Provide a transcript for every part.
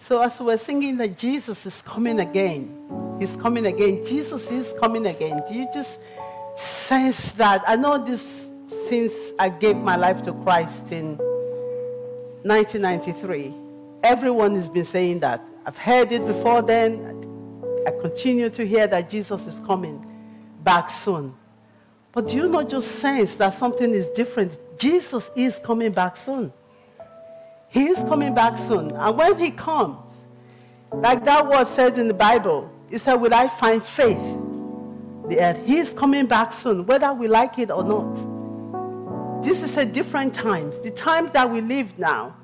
So as we're singing that Jesus is coming again, He's coming again. Jesus is coming again. Do you just sense that? I know this since I gave my life to Christ in 1993. Everyone has been saying that. I've heard it before then. I continue to hear that Jesus is coming back soon. But do you not just sense that something is different? Jesus is coming back soon. He is coming back soon. And when he comes, like that word says in the Bible, he said, Will I find faith? The earth. He is coming back soon, whether we like it or not. This is a different times. The times that we live now.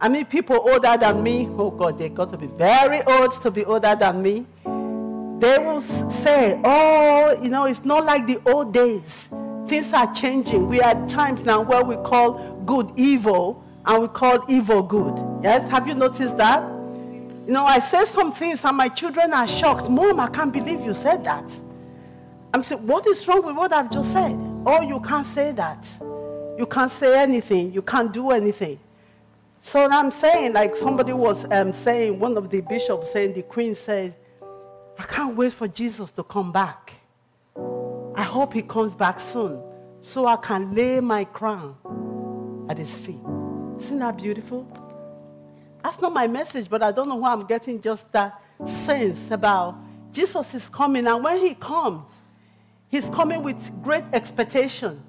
I mean, people older than me, oh God, they got to be very old to be older than me. They will say, Oh, you know, it's not like the old days. Things are changing. We are times now where we call good evil and we call evil good. Yes? Have you noticed that? You know, I say some things and my children are shocked. Mom, I can't believe you said that. I'm saying, what is wrong with what I've just said? Oh, you can't say that. You can't say anything. You can't do anything. So I'm saying, like somebody was um, saying, one of the bishops saying, the queen said, I can't wait for Jesus to come back. I hope he comes back soon so I can lay my crown at his feet. Isn't that beautiful? That's not my message, but I don't know why I'm getting just that sense about Jesus is coming. And when he comes, he's coming with great expectation.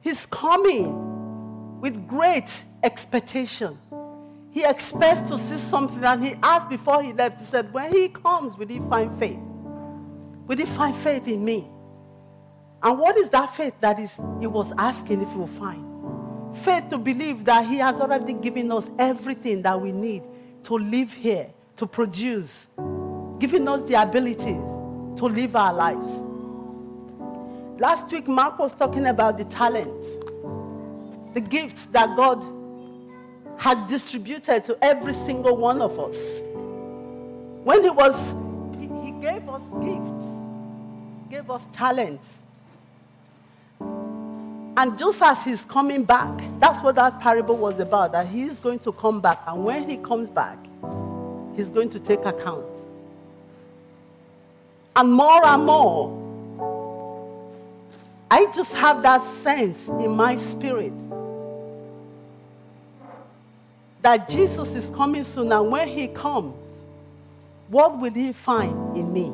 He's coming with great expectation. He expects to see something, and he asked before he left, he said, When he comes, will he find faith? Will he find faith in me? And what is that faith that is, he was asking if he will find? Faith to believe that He has already given us everything that we need to live here, to produce, giving us the ability to live our lives. Last week, Mark was talking about the talent, the gifts that God had distributed to every single one of us. When He was, He, he gave us gifts, gave us talents. And just as he's coming back, that's what that parable was about, that he's going to come back. And when he comes back, he's going to take account. And more and more, I just have that sense in my spirit that Jesus is coming soon. And when he comes, what will he find in me?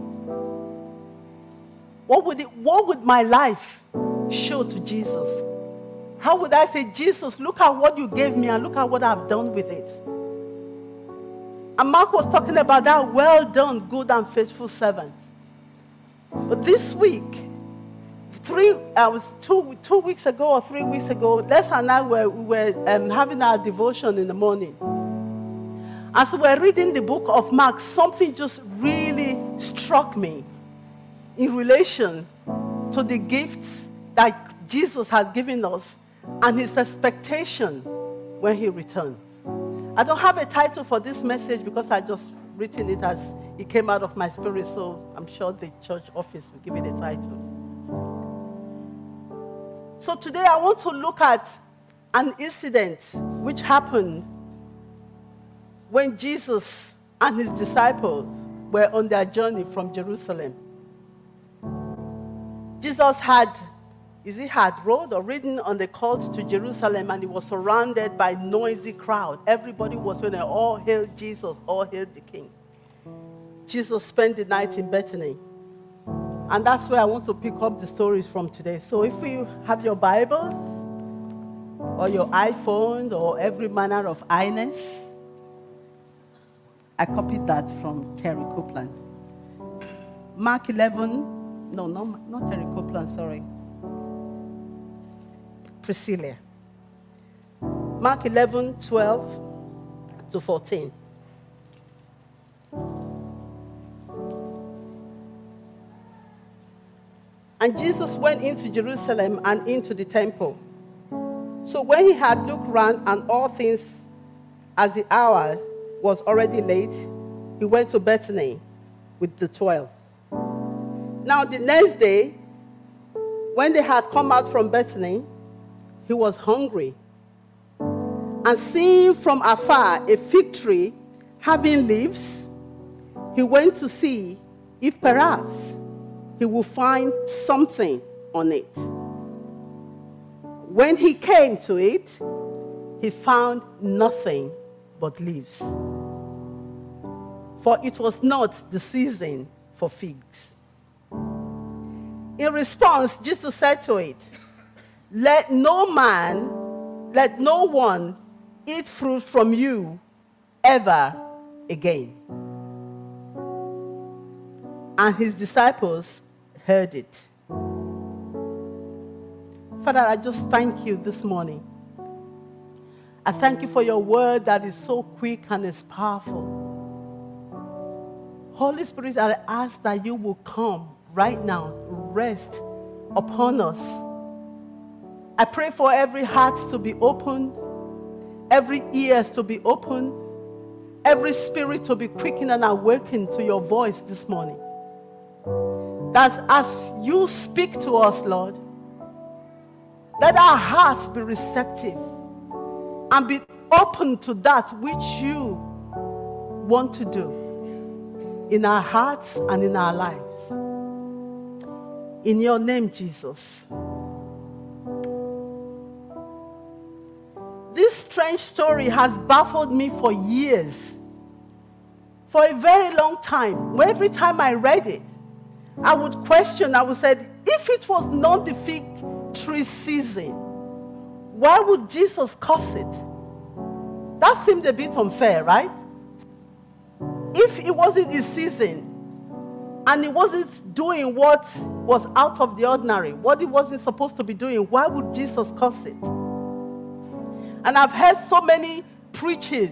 What would, it, what would my life show to Jesus? How would I say, Jesus, look at what you gave me and look at what I've done with it? And Mark was talking about that well done, good and faithful servant. But this week, three, I was two, two weeks ago or three weeks ago, Les and I were, we were um, having our devotion in the morning. As we were reading the book of Mark, something just really struck me in relation to the gifts that Jesus has given us and his expectation when he returns. I don't have a title for this message because I just written it as it came out of my spirit, so I'm sure the church office will give it a title. So today I want to look at an incident which happened when Jesus and his disciples were on their journey from Jerusalem. Jesus had is he had rode or ridden on the colt to Jerusalem and he was surrounded by noisy crowd. Everybody was saying, all hail Jesus, all hail the King. Jesus spent the night in Bethany. And that's where I want to pick up the stories from today. So if you have your Bible or your iPhone or every manner of iNess, I copied that from Terry Copeland. Mark 11, no, no, not Terry Copeland, sorry. Priscilla. Mark 11, 12 to 14. And Jesus went into Jerusalem and into the temple. So when he had looked round and all things as the hour was already late, he went to Bethany with the twelve. Now the next day, when they had come out from Bethany, he was hungry. And seeing from afar a fig tree having leaves, he went to see if perhaps he would find something on it. When he came to it, he found nothing but leaves. For it was not the season for figs. In response, Jesus said to it, Let no man, let no one eat fruit from you ever again. And his disciples heard it. Father, I just thank you this morning. I thank you for your word that is so quick and is powerful. Holy Spirit, I ask that you will come right now, rest upon us. I pray for every heart to be open, every ears to be open, every spirit to be quickened and awakened to your voice this morning. That as you speak to us, Lord, let our hearts be receptive and be open to that which you want to do in our hearts and in our lives. In your name, Jesus. This strange story has baffled me for years. For a very long time. Every time I read it, I would question, I would say, if it was not the fig tree season, why would Jesus curse it? That seemed a bit unfair, right? If it wasn't his season and he wasn't doing what was out of the ordinary, what he wasn't supposed to be doing, why would Jesus curse it? And I've heard so many preachers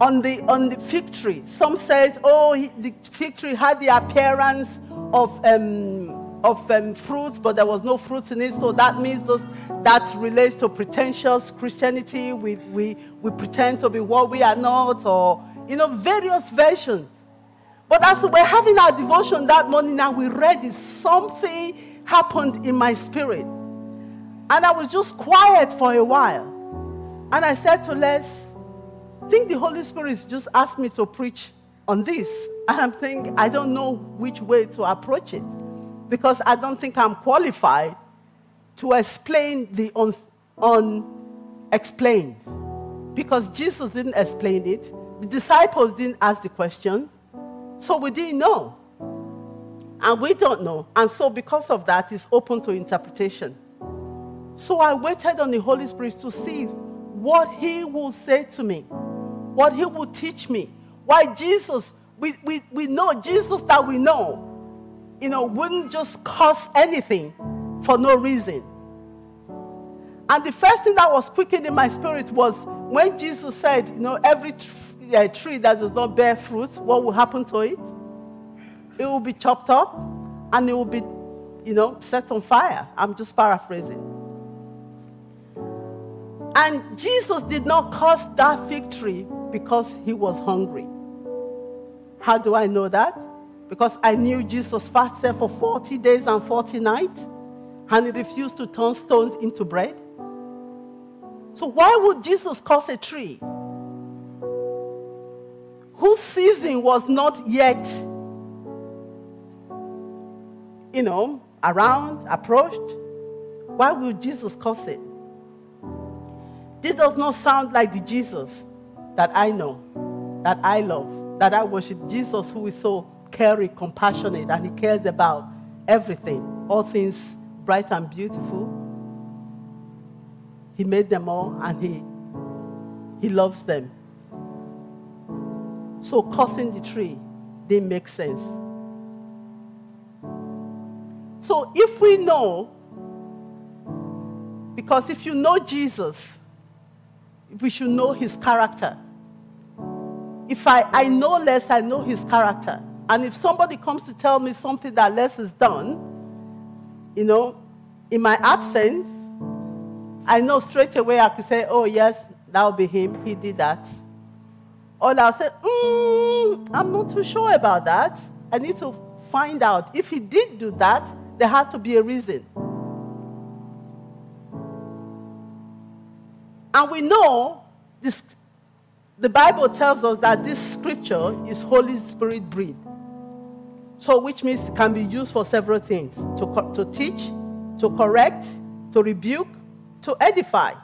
on the on the fig tree. Some says, oh, he, the fig tree had the appearance of um, of um, fruits, but there was no fruit in it. So that means those, that relates to pretentious Christianity. We, we, we pretend to be what we are not, or, you know, various versions. But as we were having our devotion that morning and we read it, something happened in my spirit. And I was just quiet for a while. And I said to Les, I think the Holy Spirit just asked me to preach on this. And I'm thinking, I don't know which way to approach it because I don't think I'm qualified to explain the un- unexplained. Because Jesus didn't explain it, the disciples didn't ask the question, so we didn't know. And we don't know. And so, because of that, it's open to interpretation. So, I waited on the Holy Spirit to see what He will say to me, what He will teach me. Why Jesus, we, we, we know Jesus that we know you know, wouldn't just cause anything for no reason. And the first thing that was quickened in my spirit was when Jesus said, you know, every uh, tree that does not bear fruit, what will happen to it? It will be chopped up and it will be, you know, set on fire. I'm just paraphrasing. And Jesus did not curse that fig tree because he was hungry. How do I know that? because I knew Jesus fasted for 40 days and 40 nights and he refused to turn stones into bread. So, why would Jesus curse a tree whose season was not yet, you know, around, approached? Why would Jesus curse it? This does not sound like the Jesus that I know, that I love, that I worship. Jesus, who is so caring, compassionate, and He cares about everything, all things bright and beautiful. He made them all and He, he loves them. So, cursing the tree didn't make sense. So, if we know, because if you know Jesus, we should know his character. If I, I know Les, I know his character. And if somebody comes to tell me something that Les is done, you know, in my absence, I know straight away I can say, oh, yes, that'll be him. He did that. Or I'll say, mm, I'm not too sure about that. I need to find out. If he did do that, there has to be a reason. And we know this, the Bible tells us that this scripture is Holy Spirit breathed. So, which means it can be used for several things to, to teach, to correct, to rebuke, to edify.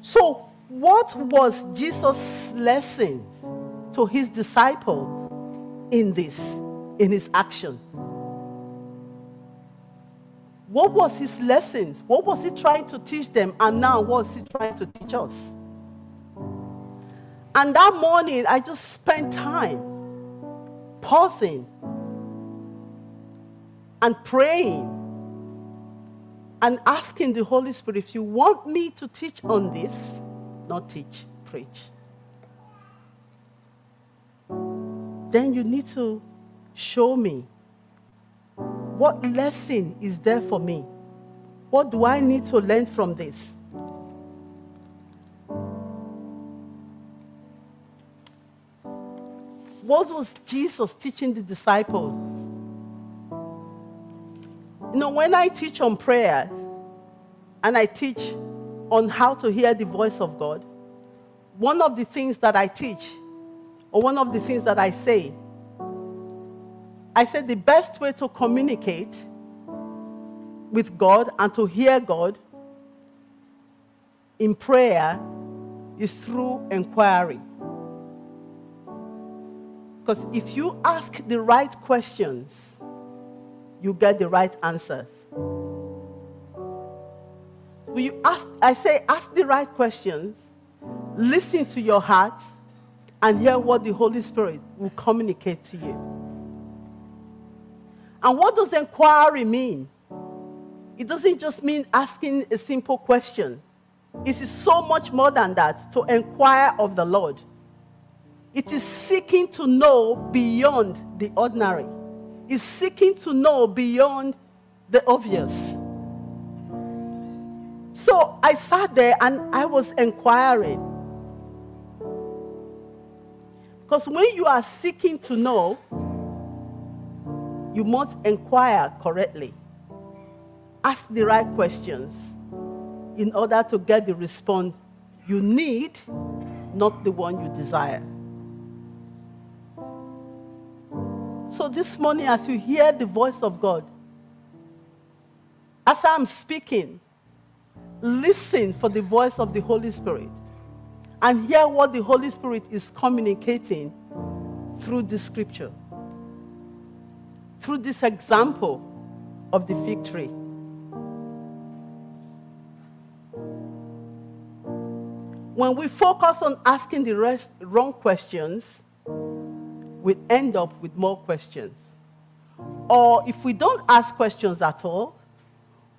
So, what was Jesus' lesson to his disciples in this, in his action? What was his lessons? What was he trying to teach them? And now, what is he trying to teach us? And that morning, I just spent time pausing and praying and asking the Holy Spirit, if you want me to teach on this, not teach, preach. Then you need to show me what lesson is there for me? What do I need to learn from this? What was Jesus teaching the disciples? You know, when I teach on prayer and I teach on how to hear the voice of God, one of the things that I teach, or one of the things that I say, I said the best way to communicate with God and to hear God in prayer is through inquiry. Because if you ask the right questions, you get the right answers. When you ask, I say, ask the right questions, listen to your heart, and hear what the Holy Spirit will communicate to you. And what does inquiry mean? It doesn't just mean asking a simple question. It is so much more than that to inquire of the Lord. It is seeking to know beyond the ordinary. It's seeking to know beyond the obvious. So I sat there and I was inquiring. Because when you are seeking to know, you must inquire correctly. Ask the right questions in order to get the response you need, not the one you desire. So, this morning, as you hear the voice of God, as I'm speaking, listen for the voice of the Holy Spirit and hear what the Holy Spirit is communicating through the scripture through this example of the fig tree. When we focus on asking the rest, wrong questions, we end up with more questions. Or if we don't ask questions at all,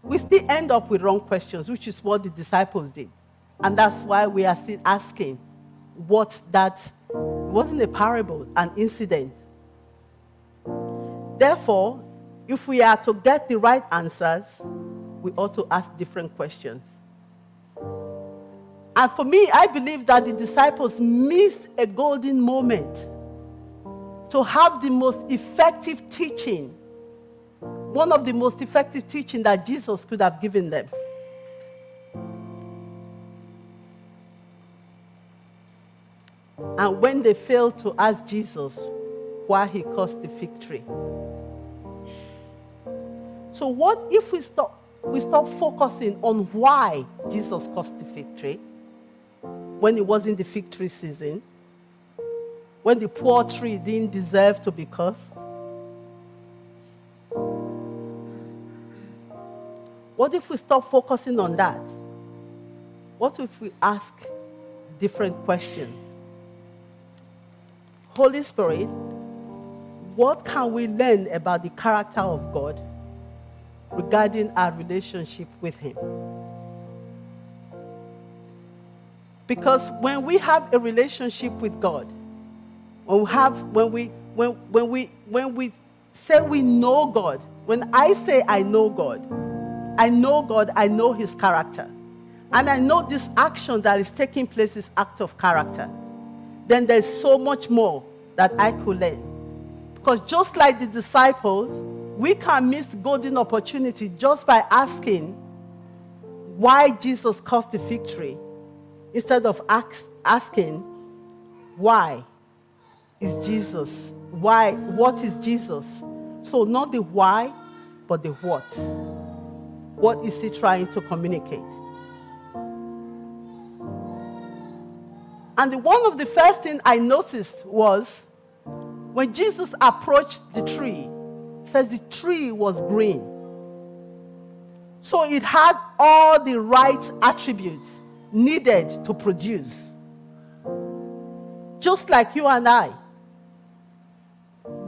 we still end up with wrong questions, which is what the disciples did. And that's why we are still asking what that wasn't a parable, an incident Therefore, if we are to get the right answers, we ought to ask different questions. And for me, I believe that the disciples missed a golden moment to have the most effective teaching, one of the most effective teaching that Jesus could have given them. And when they failed to ask Jesus why he caused the fig tree. So, what if we stop, we stop focusing on why Jesus caused the fig tree when it wasn't the fig tree season, when the poor tree didn't deserve to be cursed? What if we stop focusing on that? What if we ask different questions? Holy Spirit, what can we learn about the character of God regarding our relationship with Him? Because when we have a relationship with God, when we have when we when when we when we say we know God, when I say I know God, I know God, I know his character. And I know this action that is taking place is act of character. Then there's so much more that I could learn. Because just like the disciples, we can miss golden opportunity just by asking why Jesus caused the tree instead of ask, asking, why is Jesus? Why? What is Jesus? So, not the why, but the what. What is he trying to communicate? And the, one of the first things I noticed was when Jesus approached the tree, says the tree was green. So it had all the right attributes needed to produce. Just like you and I.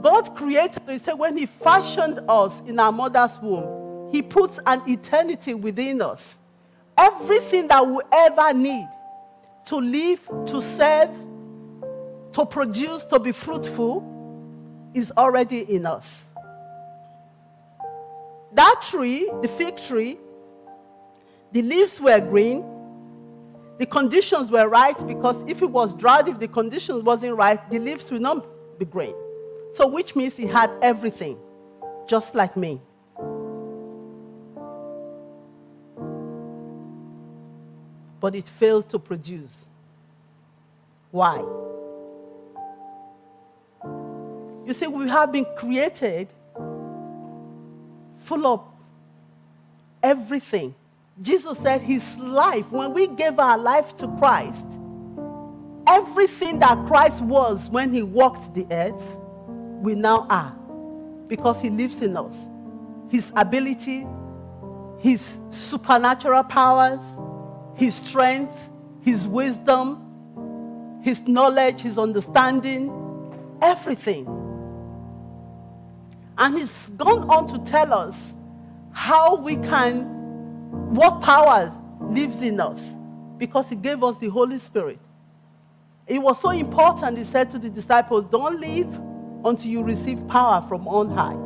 God created, he said, when He fashioned us in our mother's womb, He puts an eternity within us. Everything that we ever need to live, to serve, to produce, to be fruitful is already in us. That tree, the fig tree, the leaves were green. The conditions were right because if it was dry, if the conditions wasn't right, the leaves will not be green. So, which means he had everything, just like me. But it failed to produce. Why? You see, we have been created full of everything. Jesus said his life, when we gave our life to Christ, everything that Christ was when he walked the earth, we now are because he lives in us. His ability, his supernatural powers, his strength, his wisdom, his knowledge, his understanding, everything. And he's gone on to tell us how we can, what power lives in us, because he gave us the Holy Spirit. It was so important, he said to the disciples, Don't leave until you receive power from on high.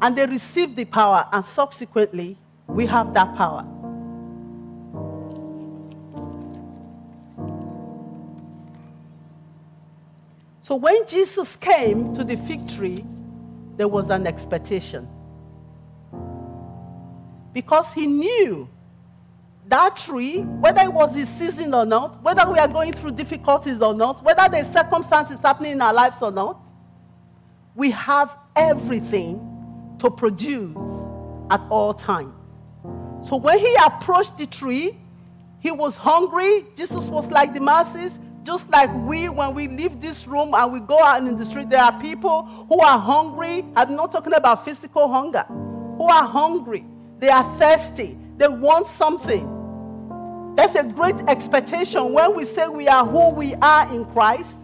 And they received the power, and subsequently, we have that power. So when Jesus came to the fig tree, there was an expectation. Because he knew that tree, whether it was his season or not, whether we are going through difficulties or not, whether there's circumstances happening in our lives or not, we have everything to produce at all times. So when he approached the tree, he was hungry. Jesus was like the masses. Just like we, when we leave this room and we go out in the street, there are people who are hungry. I'm not talking about physical hunger, who are hungry. They are thirsty. They want something. There's a great expectation when we say we are who we are in Christ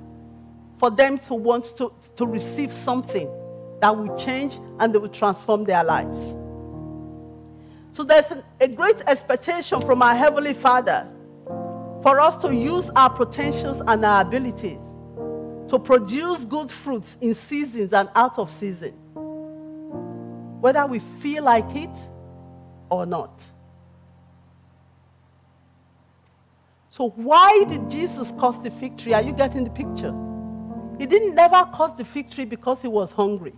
for them to want to, to receive something that will change and they will transform their lives. So there's a great expectation from our Heavenly Father for us to use our potentials and our abilities to produce good fruits in seasons and out of season, whether we feel like it or not. So, why did Jesus cause the fig tree? Are you getting the picture? He didn't never cause the fig tree because he was hungry.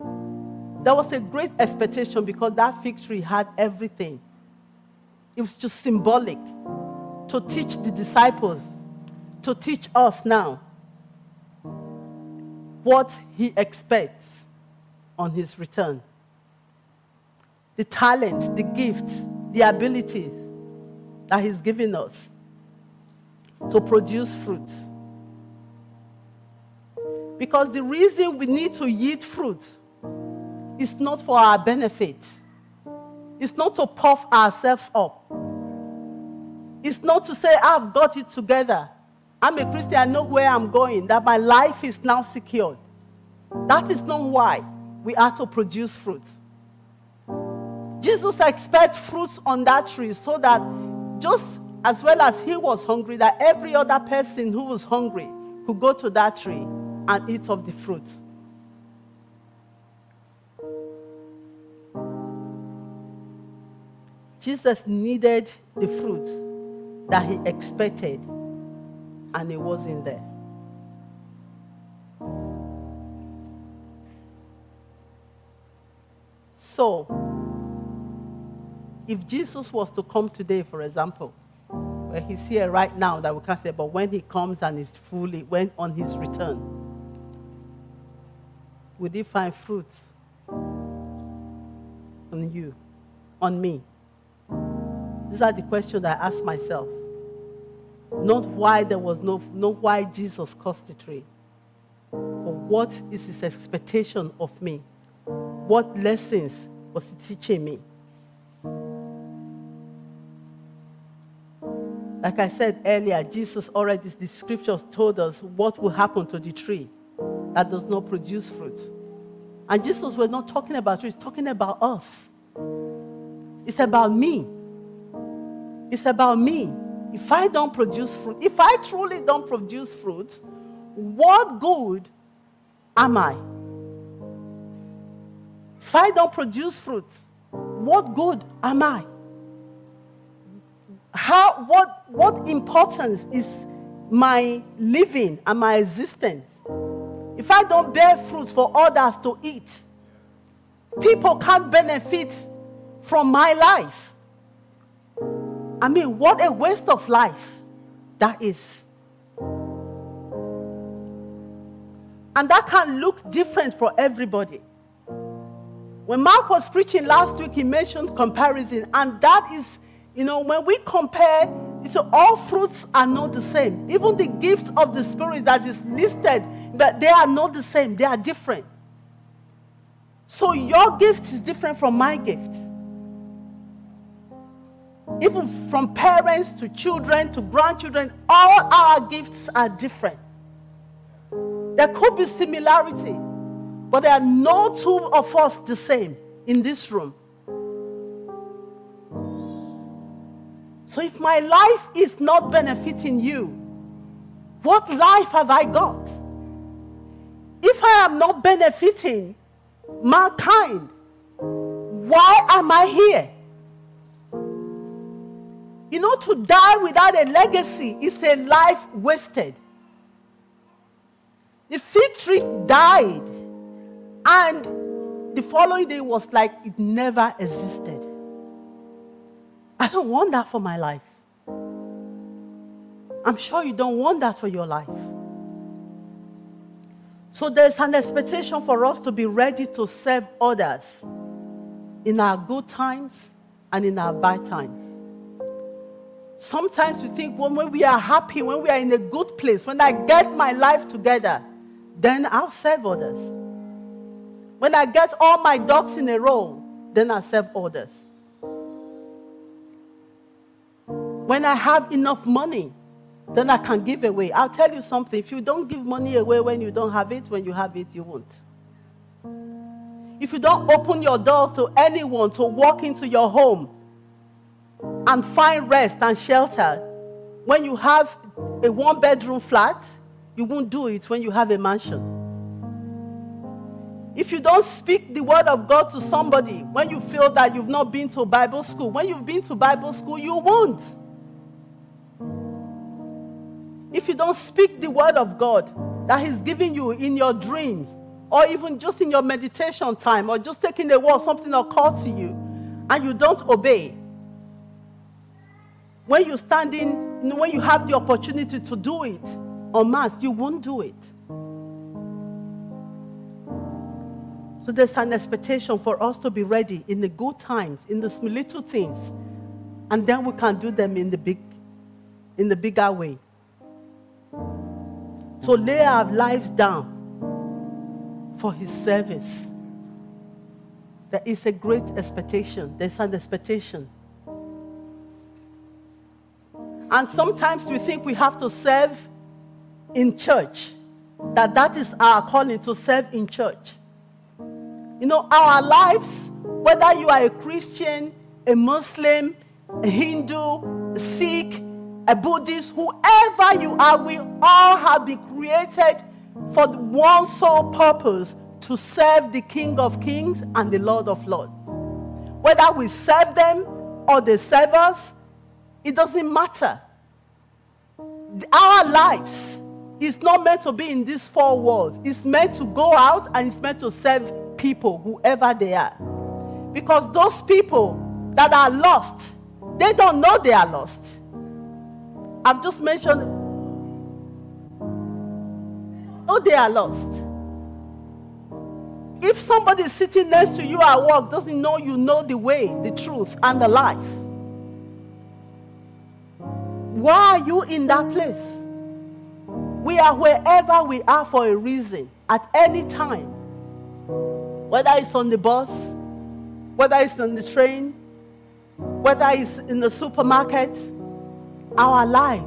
There was a great expectation because that fig tree had everything. It was just symbolic to teach the disciples, to teach us now what he expects on his return. The talent, the gift, the ability that he's given us to produce fruits. Because the reason we need to eat fruit is not for our benefit, it's not to puff ourselves up. It's not to say, I've got it together. I'm a Christian, I know where I'm going, that my life is now secured. That is not why we are to produce fruit. Jesus expects fruits on that tree so that just as well as he was hungry, that every other person who was hungry could go to that tree and eat of the fruit. Jesus needed the fruit that he expected, and it wasn't there. So, if Jesus was to come today, for example, where he's here right now, that we can't say, but when he comes and is fully, when on his return, would he find fruit on you, on me? These are the questions I ask myself. Not why there was no, not why Jesus caused the tree, but what is his expectation of me? What lessons was he teaching me? Like I said earlier, Jesus already, the scriptures told us what will happen to the tree that does not produce fruit. And Jesus was not talking about trees, talking about us. It's about me. It's about me. If I don't produce fruit, if I truly don't produce fruit, what good am I? If I don't produce fruit, what good am I? How, what, what importance is my living and my existence? If I don't bear fruit for others to eat, people can't benefit from my life. I mean, what a waste of life that is. And that can look different for everybody. When Mark was preaching last week, he mentioned comparison, and that is, you know, when we compare, so all fruits are not the same. Even the gifts of the Spirit that is listed, but they are not the same, they are different. So your gift is different from my gift. Even from parents to children to grandchildren, all our gifts are different. There could be similarity, but there are no two of us the same in this room. So if my life is not benefiting you, what life have I got? If I am not benefiting mankind, why am I here? You know, to die without a legacy is a life wasted. The fig tree died, and the following day was like it never existed. I don't want that for my life. I'm sure you don't want that for your life. So there's an expectation for us to be ready to serve others in our good times and in our bad times. Sometimes we think when, when we are happy, when we are in a good place, when I get my life together, then I'll serve others. When I get all my ducks in a row, then I'll serve others. When I have enough money, then I can give away. I'll tell you something if you don't give money away when you don't have it, when you have it, you won't. If you don't open your doors to anyone to walk into your home, and find rest and shelter when you have a one bedroom flat, you won't do it when you have a mansion. If you don't speak the word of God to somebody when you feel that you've not been to Bible school, when you've been to Bible school, you won't. If you don't speak the word of God that He's giving you in your dreams, or even just in your meditation time, or just taking a walk, something occurs to you, and you don't obey, when you stand in, when you have the opportunity to do it en masse, you won't do it. So there's an expectation for us to be ready in the good times, in the little things, and then we can do them in the big, in the bigger way. So lay our lives down for His service. There is a great expectation. There's an expectation. And sometimes we think we have to serve in church, that that is our calling to serve in church. You know, our lives, whether you are a Christian, a Muslim, a Hindu, a Sikh, a Buddhist, whoever you are, we all have been created for one sole purpose to serve the King of Kings and the Lord of Lords. Whether we serve them or they serve us, it doesn't matter. Our lives is not meant to be in these four walls. It's meant to go out and it's meant to serve people, whoever they are. Because those people that are lost, they don't know they are lost. I've just mentioned, oh, they are lost. If somebody sitting next to you at work doesn't know you know the way, the truth, and the life, why are you in that place? We are wherever we are for a reason, at any time. Whether it's on the bus, whether it's on the train, whether it's in the supermarket, our life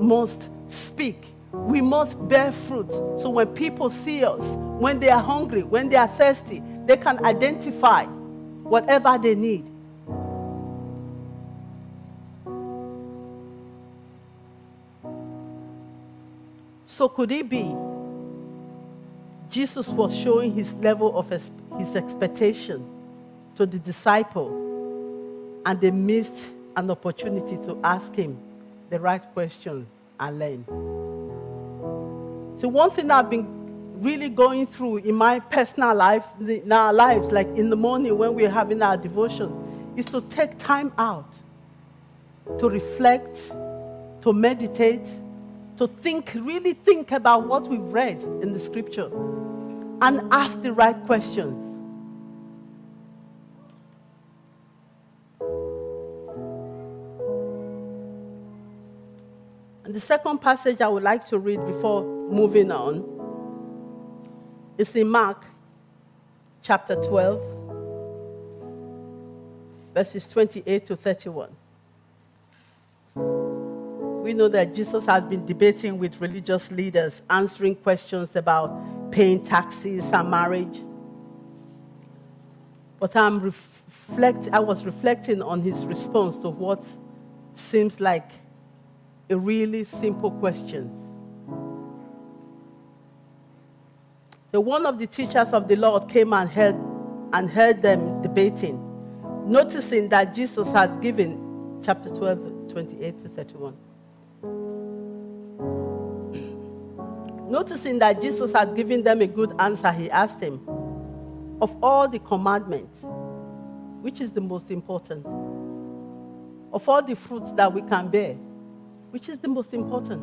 must speak. We must bear fruit. So when people see us, when they are hungry, when they are thirsty, they can identify whatever they need. So could it be Jesus was showing his level of his expectation to the disciple and they missed an opportunity to ask him the right question and learn. So one thing I've been really going through in my personal lives, in our lives, like in the morning when we're having our devotion, is to take time out to reflect, to meditate, to think, really think about what we've read in the scripture and ask the right questions. And the second passage I would like to read before moving on is in Mark chapter 12, verses 28 to 31 we know that Jesus has been debating with religious leaders, answering questions about paying taxes and marriage. But I'm reflect, I was reflecting on his response to what seems like a really simple question. So one of the teachers of the Lord came and heard, and heard them debating, noticing that Jesus has given, chapter 12, 28 to 31 Noticing that Jesus had given them a good answer, he asked him, Of all the commandments, which is the most important? Of all the fruits that we can bear, which is the most important?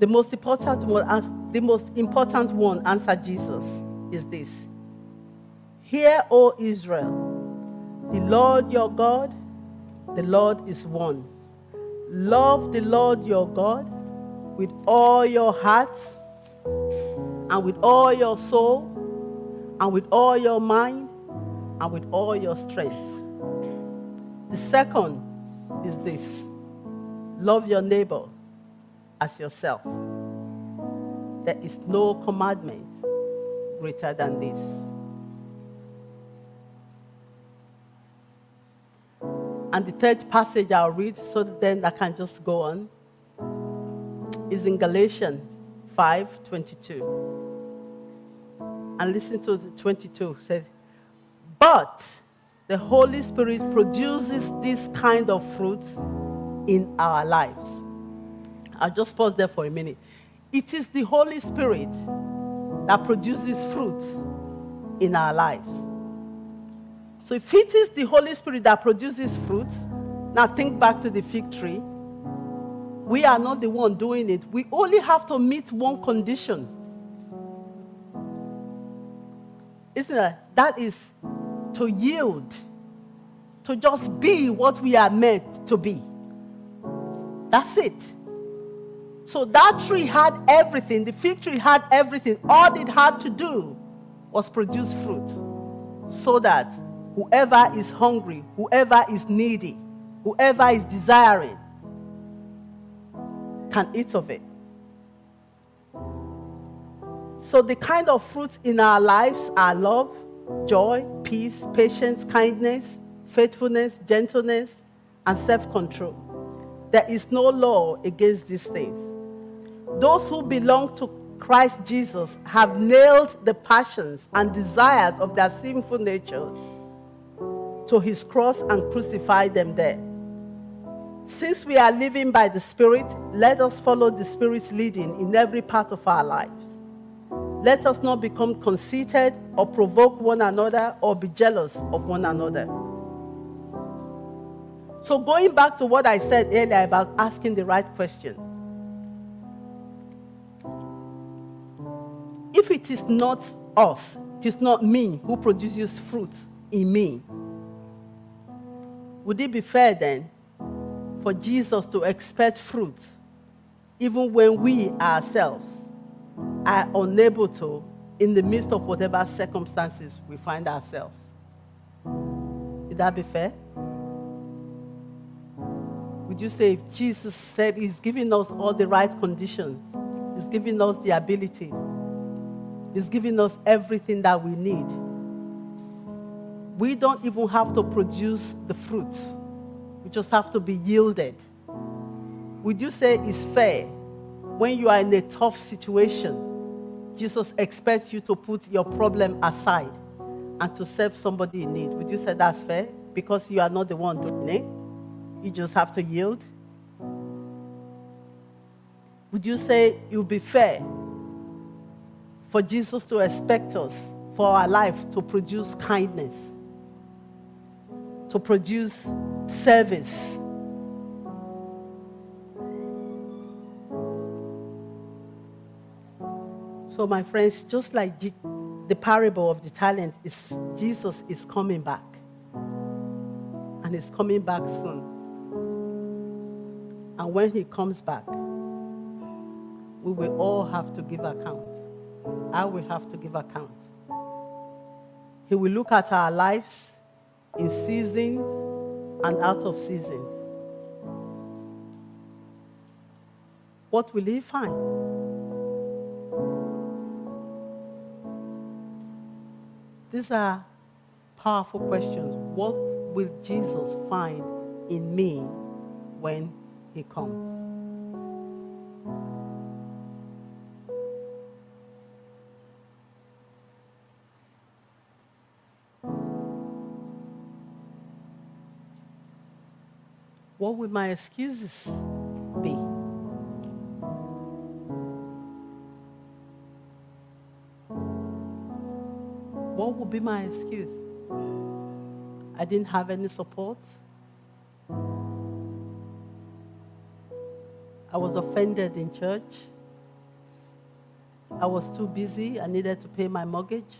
The most important one, the most important one, answered Jesus, is this. Hear, O Israel, the Lord your God, the Lord is one. Love the Lord your God with all your heart and with all your soul and with all your mind and with all your strength. The second is this love your neighbor as yourself. There is no commandment greater than this. And the third passage I'll read so then I can just go on is in Galatians 5 22. And listen to the 22 says, But the Holy Spirit produces this kind of fruit in our lives. I'll just pause there for a minute. It is the Holy Spirit that produces fruit in our lives. So if it is the Holy Spirit that produces fruit, now think back to the fig tree. We are not the one doing it. We only have to meet one condition. Isn't it? That is to yield, to just be what we are meant to be. That's it. So that tree had everything. The fig tree had everything. All it had to do was produce fruit so that whoever is hungry, whoever is needy, whoever is desiring can eat of it. So, the kind of fruits in our lives are love, joy, peace, patience, kindness, faithfulness, gentleness, and self control. There is no law against these things. Those who belong to Christ Jesus have nailed the passions and desires of their sinful nature to his cross and crucify them there. Since we are living by the Spirit, let us follow the Spirit's leading in every part of our lives. Let us not become conceited or provoke one another or be jealous of one another. So, going back to what I said earlier about asking the right question. If it is not us, it is not me who produces fruits in me, would it be fair then for Jesus to expect fruit even when we ourselves are unable to in the midst of whatever circumstances we find ourselves? Would that be fair? Would you say if Jesus said He's giving us all the right conditions, He's giving us the ability, He's giving us everything that we need? We don't even have to produce the fruit. We just have to be yielded. Would you say it's fair when you are in a tough situation? Jesus expects you to put your problem aside and to serve somebody in need. Would you say that's fair? Because you are not the one doing it. You just have to yield. Would you say it would be fair for Jesus to expect us for our life to produce kindness? To produce service. So, my friends, just like the parable of the talent, is Jesus is coming back. And he's coming back soon. And when he comes back, we will all have to give account. I will have to give account. He will look at our lives in season and out of season. What will he find? These are powerful questions. What will Jesus find in me when he comes? Would my excuses be? What would be my excuse? I didn't have any support. I was offended in church. I was too busy. I needed to pay my mortgage.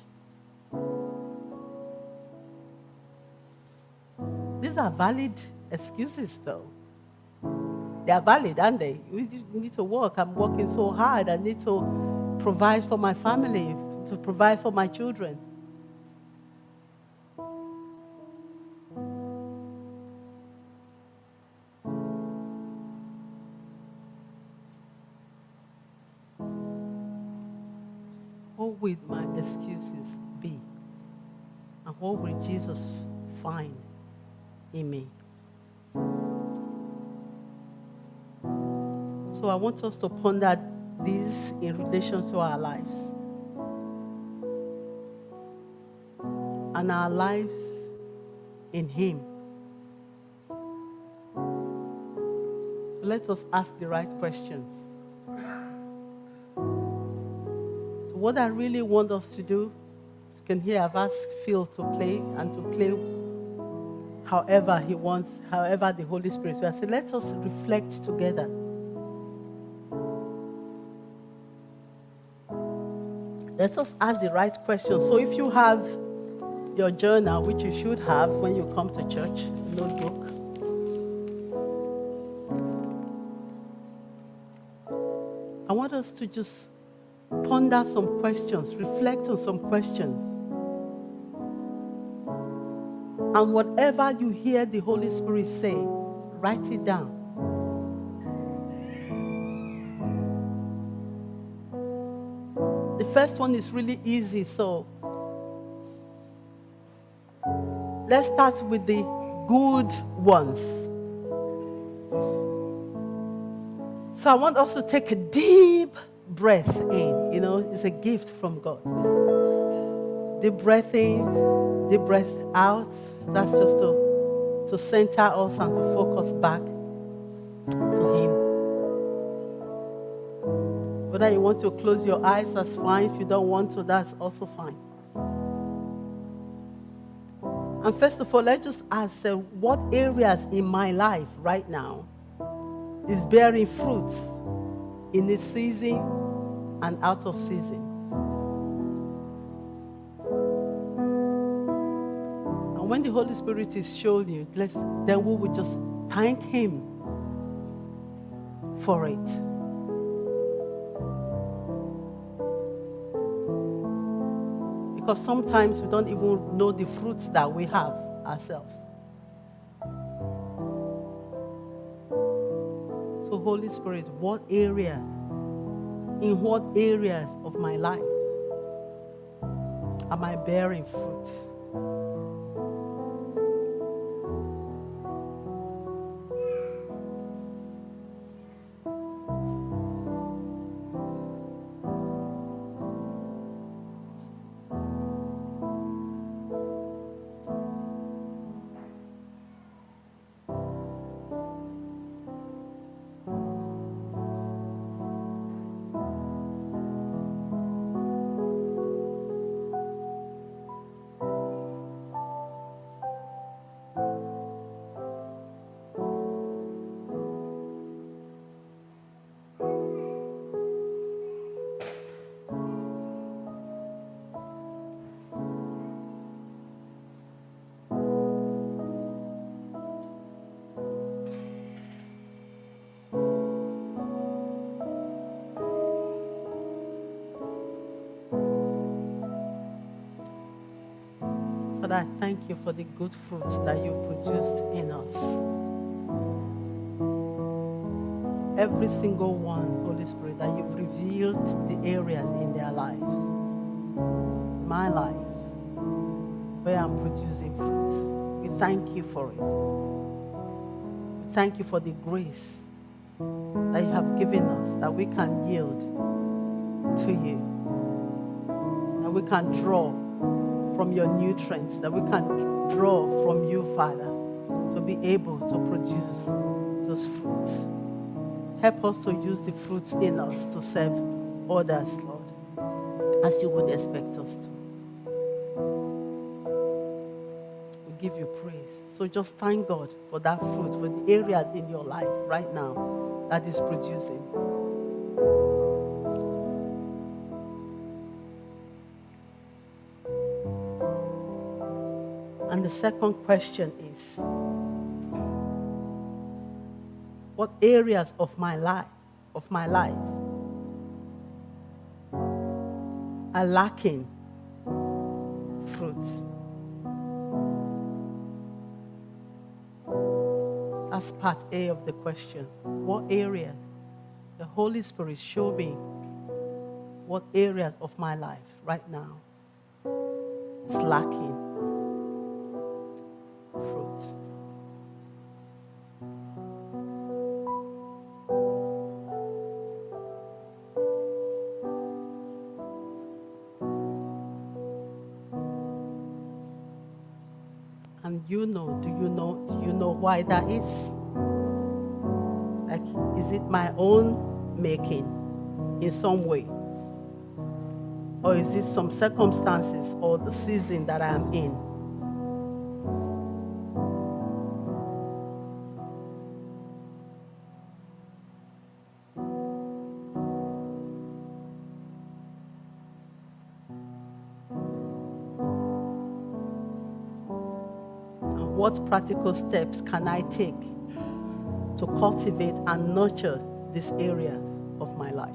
These are valid excuses, though. They are valid, aren't they? We need to work. I'm working so hard. I need to provide for my family, to provide for my children. What will my excuses be? And what will Jesus find in me? So I want us to ponder this in relation to our lives. And our lives in Him. So let us ask the right questions. So, what I really want us to do, you can hear I've asked Phil to play and to play however he wants, however the Holy Spirit will. I say, let us reflect together. Let us ask the right questions. So if you have your journal, which you should have when you come to church, notebook. I want us to just ponder some questions, reflect on some questions. And whatever you hear the Holy Spirit say, write it down. First one is really easy, so let's start with the good ones. So I want us to take a deep breath in. You know, it's a gift from God. Deep breath in, deep breath out. That's just to, to center us and to focus back to Him. Whether you want to close your eyes, that's fine. If you don't want to, that's also fine. And first of all, let's just ask uh, what areas in my life right now is bearing fruits in its season and out of season. And when the Holy Spirit is showing you, let's, then we will just thank Him for it. Because sometimes we don't even know the fruits that we have ourselves. So, Holy Spirit, what area, in what areas of my life am I bearing fruit? The good fruits that you've produced in us. Every single one, Holy Spirit, that you've revealed the areas in their lives, my life, where I'm producing fruits. We thank you for it. We thank you for the grace that you have given us that we can yield to you, that we can draw from your nutrients, that we can draw from you, Father, to be able to produce those fruits. Help us to use the fruits in us to serve others, Lord, as you would expect us to. We give you praise. So just thank God for that fruit, for the areas in your life right now that is producing. The second question is what areas of my life of my life are lacking fruit? That's part A of the question. What area? The Holy Spirit show me what areas of my life right now is lacking why that is? Like, is it my own making in some way? Or is it some circumstances or the season that I am in? What practical steps can I take to cultivate and nurture this area of my life?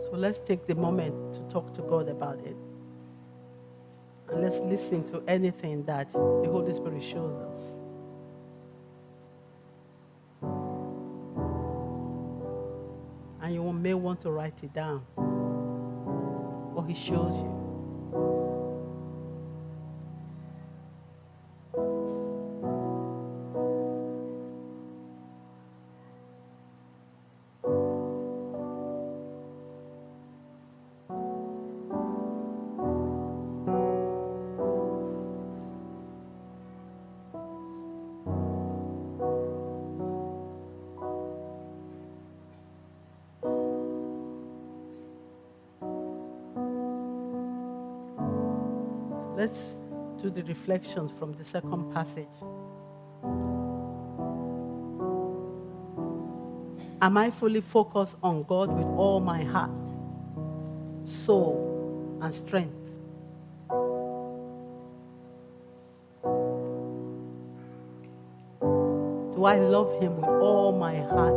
So let's take the moment to talk to God about it. And let's listen to anything that the Holy Spirit shows us. And you may want to write it down. What He shows you. The reflections from the second passage. Am I fully focused on God with all my heart, soul, and strength? Do I love Him with all my heart,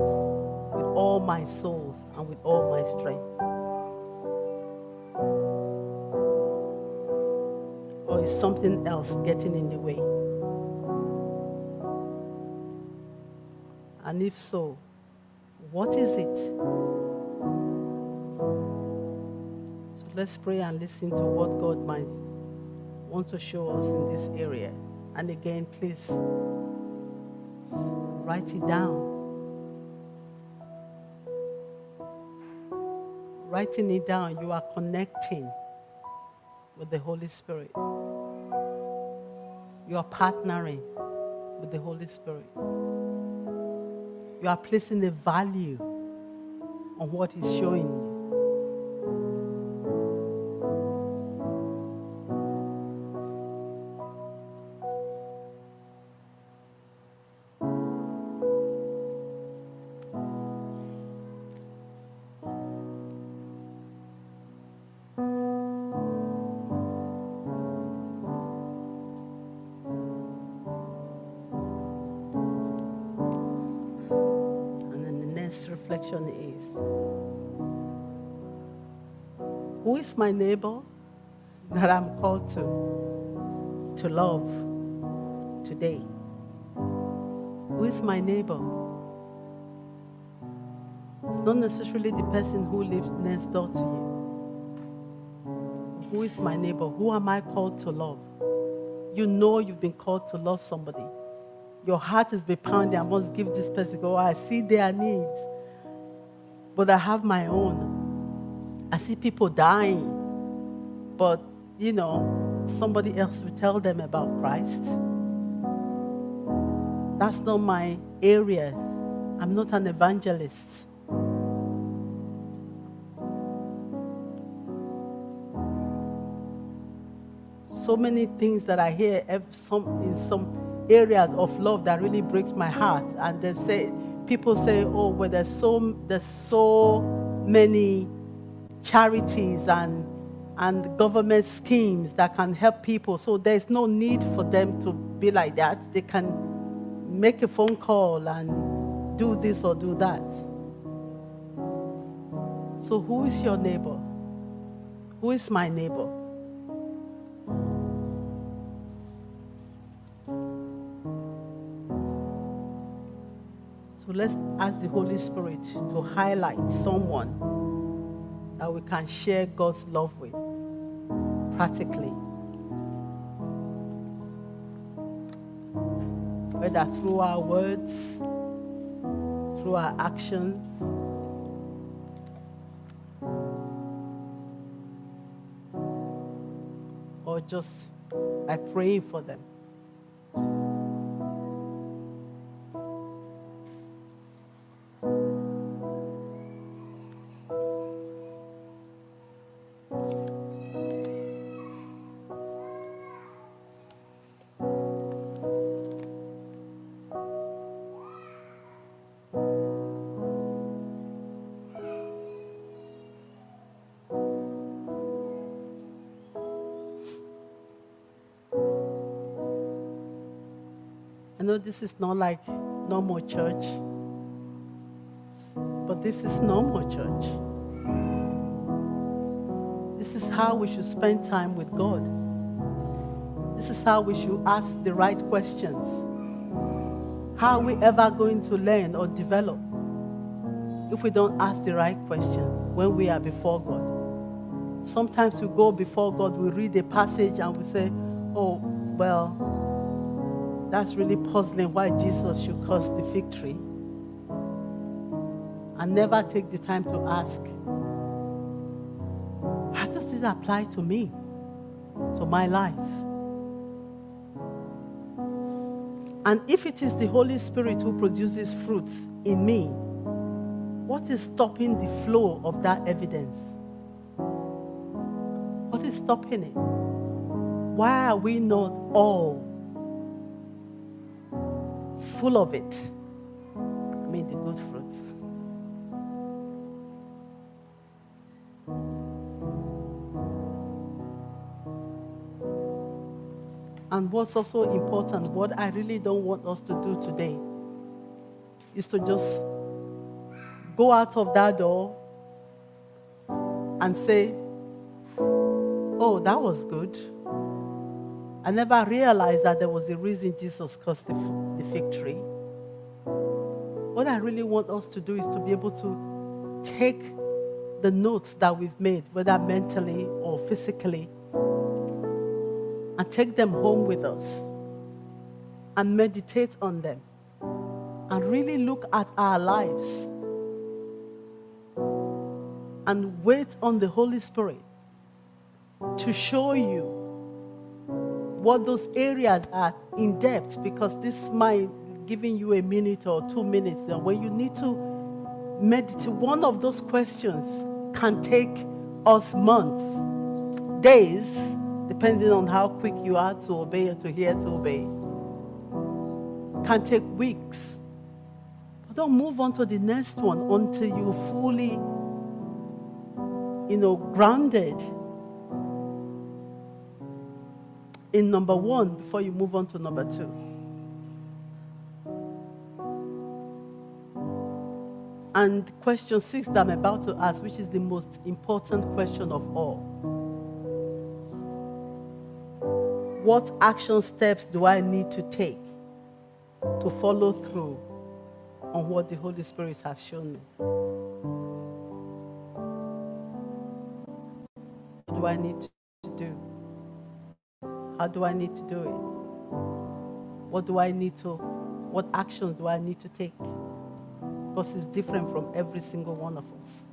with all my soul, and with all my strength? Is something else getting in the way? And if so, what is it? So let's pray and listen to what God might want to show us in this area. And again, please write it down. Writing it down, you are connecting with the Holy Spirit. You are partnering with the Holy Spirit. You are placing a value on what He's showing you. My neighbor that I'm called to, to love today? Who is my neighbor? It's not necessarily the person who lives next door to you. Who is my neighbor? Who am I called to love? You know you've been called to love somebody. Your heart is be pounding. I must give this person. Oh, I see their needs, but I have my own. I see people dying, but you know, somebody else will tell them about Christ. That's not my area. I'm not an evangelist. So many things that I hear some, in some areas of love that really breaks my heart. And they say, people say, oh, well, there's so, there's so many charities and, and government schemes that can help people. So there's no need for them to be like that. They can make a phone call and do this or do that. So, who is your neighbor? Who is my neighbor? So let's ask the Holy Spirit to highlight someone that we can share God's love with practically. Whether through our words, through our actions, or just by praying for them. Know this is not like normal church, but this is normal church. This is how we should spend time with God. This is how we should ask the right questions. How are we ever going to learn or develop if we don't ask the right questions when we are before God? Sometimes we go before God, we read a passage and we say, oh, well, that's really puzzling why Jesus should cause the victory. And never take the time to ask, how does this apply to me, to my life? And if it is the Holy Spirit who produces fruits in me, what is stopping the flow of that evidence? What is stopping it? why are we not all full of it? I mean, the good fruits. And what's also important, what I really don't want us to do today, is to just go out of that door and say, Oh, that was good. I never realized that there was a reason Jesus cursed the, the fig tree. What I really want us to do is to be able to take the notes that we've made, whether mentally or physically, and take them home with us and meditate on them and really look at our lives and wait on the Holy Spirit to show you what those areas are in depth because this might giving you a minute or two minutes then when you need to meditate one of those questions can take us months days depending on how quick you are to obey or to hear to obey. Can take weeks. But don't move on to the next one until you're fully you know grounded in number one before you move on to number two. And question six that I'm about to ask, which is the most important question of all. What action steps do I need to take to follow through on what the Holy Spirit has shown me? What do I need to do? How do I need to do it? What do I need to, what actions do I need to take? Because it's different from every single one of us.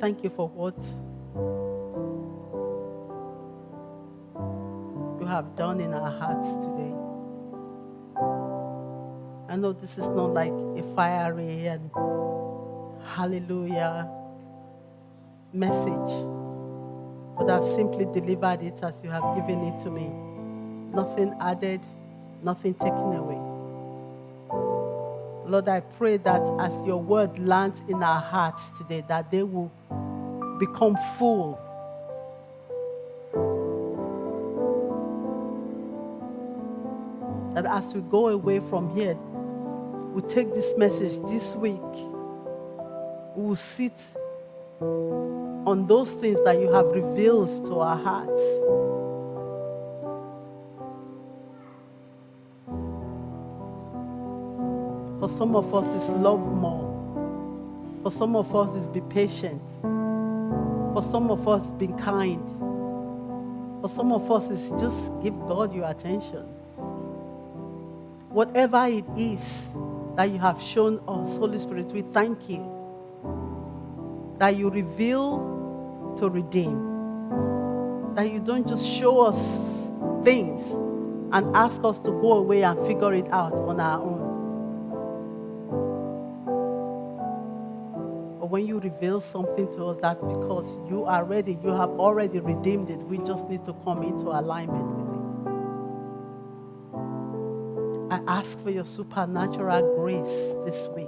Thank you for what you have done in our hearts today. I know this is not like a fiery and hallelujah message, but I've simply delivered it as you have given it to me. Nothing added, nothing taken away. Lord, I pray that as your word lands in our hearts today, that they will become full. That as we go away from here, we take this message this week. We will sit on those things that you have revealed to our hearts. For some of us, it's love more. For some of us, it's be patient. For some of us, be kind. For some of us, it's just give God your attention. Whatever it is that you have shown us, Holy Spirit, we thank you that you reveal to redeem. That you don't just show us things and ask us to go away and figure it out on our own. When you reveal something to us, that's because you are ready, you have already redeemed it. We just need to come into alignment with it. I ask for your supernatural grace this week.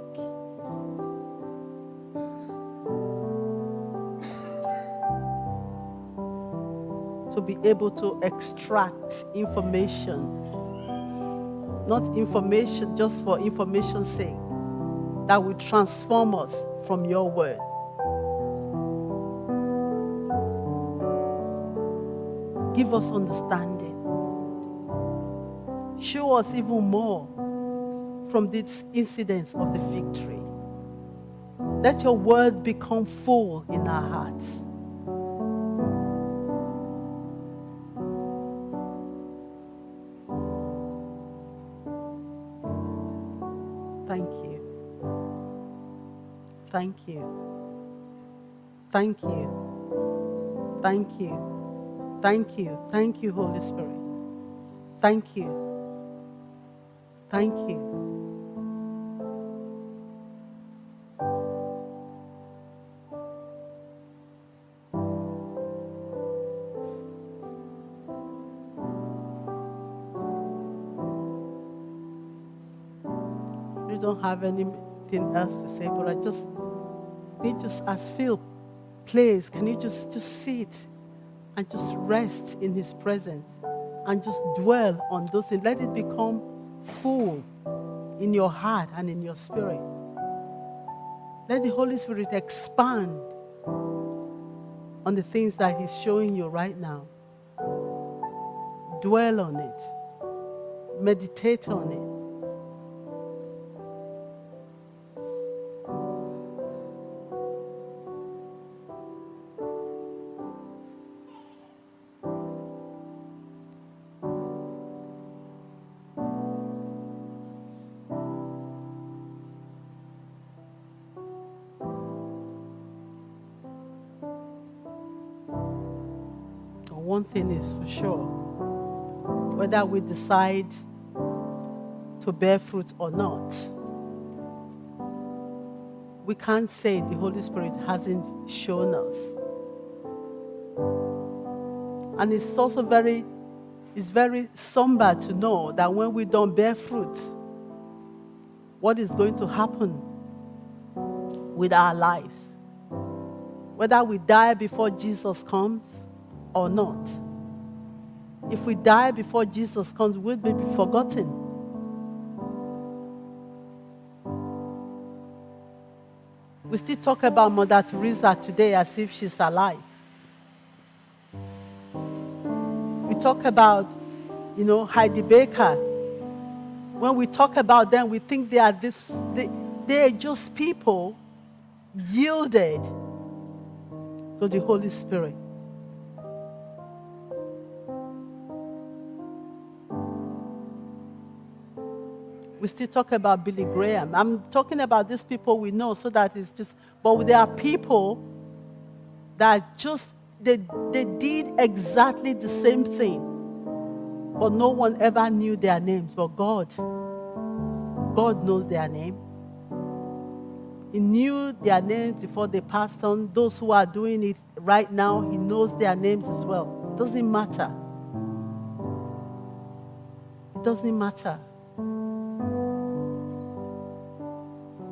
To be able to extract information, not information just for information's sake, that will transform us from your word. Give us understanding. Show us even more from this incident of the fig tree. Let your word become full in our hearts. Thank you. Thank you. Thank you. Thank you, Holy Spirit. Thank you. Thank you. Don't have anything else to say, but I just need just as Phil plays, can you just just sit and just rest in his presence and just dwell on those things. Let it become full in your heart and in your spirit. Let the Holy Spirit expand on the things that He's showing you right now. Dwell on it, meditate on it. One thing is for sure whether we decide to bear fruit or not, we can't say the Holy Spirit hasn't shown us. And it's also very, it's very somber to know that when we don't bear fruit, what is going to happen with our lives. Whether we die before Jesus comes or not. If we die before Jesus comes, we'll be forgotten. We still talk about Mother Teresa today as if she's alive. We talk about, you know, Heidi Baker. When we talk about them, we think they are this, they, they're just people yielded to the Holy Spirit. We still talk about Billy Graham. I'm talking about these people we know so that it's just, but there are people that just, they, they did exactly the same thing, but no one ever knew their names. But God, God knows their name. He knew their names before they passed on. Those who are doing it right now, He knows their names as well. It doesn't matter. It doesn't matter.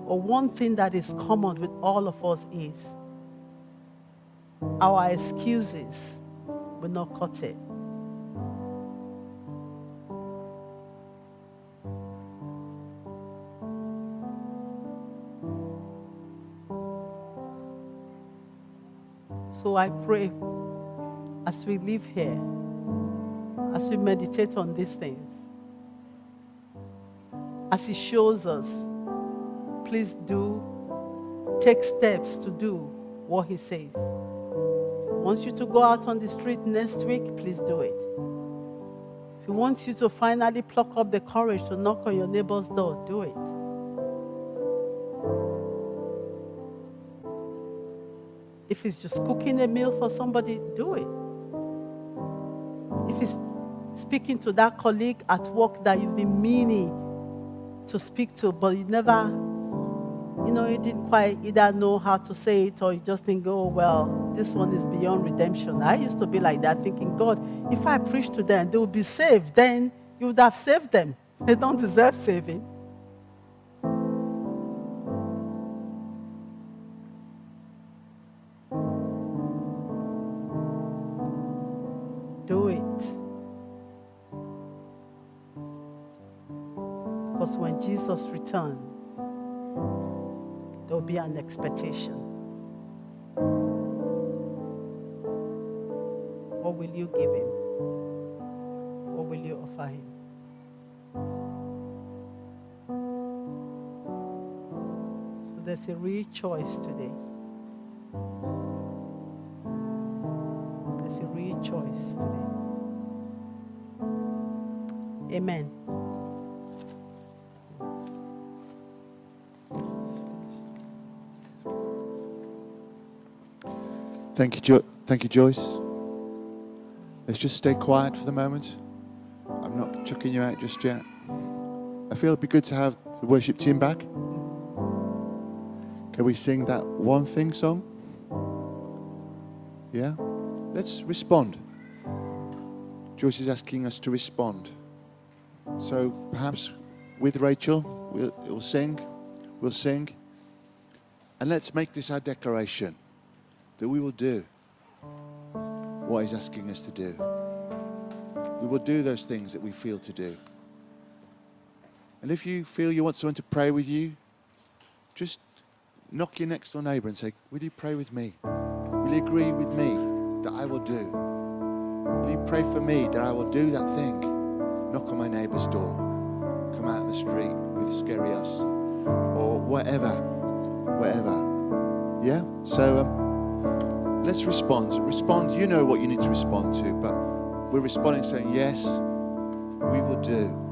But one thing that is common with all of us is our excuses will not cut it. So I pray as we live here, as we meditate on these things, as He shows us please do, take steps to do what He says. Wants you to go out on the street next week, please do it. If He wants you to finally pluck up the courage to knock on your neighbor's door, do it. If it's just cooking a meal for somebody, do it. If it's speaking to that colleague at work that you've been meaning to speak to, but you never you know, you didn't quite either know how to say it or you just think, oh, well, this one is beyond redemption. I used to be like that, thinking, God, if I preach to them, they will be saved. Then you would have saved them. They don't deserve saving. Do it. Because when Jesus returns, be an expectation. What will you give him? What will you offer him? So there's a real choice today. There's a real choice today. Amen. Thank you, jo- thank you, Joyce. Let's just stay quiet for the moment. I'm not chucking you out just yet. I feel it'd be good to have the worship team back. Can we sing that one thing song? Yeah? Let's respond. Joyce is asking us to respond. So perhaps with Rachel, we'll, we'll sing, we'll sing, and let's make this our declaration that we will do what He's asking us to do. We will do those things that we feel to do. And if you feel you want someone to pray with you, just knock your next door neighbor and say, Will you pray with me? Will you agree with me that I will do? Will you pray for me that I will do that thing? Knock on my neighbor's door. Come out in the street with Scary Us. Or whatever. Whatever. Yeah? So um, let's respond. Respond. You know what you need to respond to, but we're responding saying, Yes, we will do.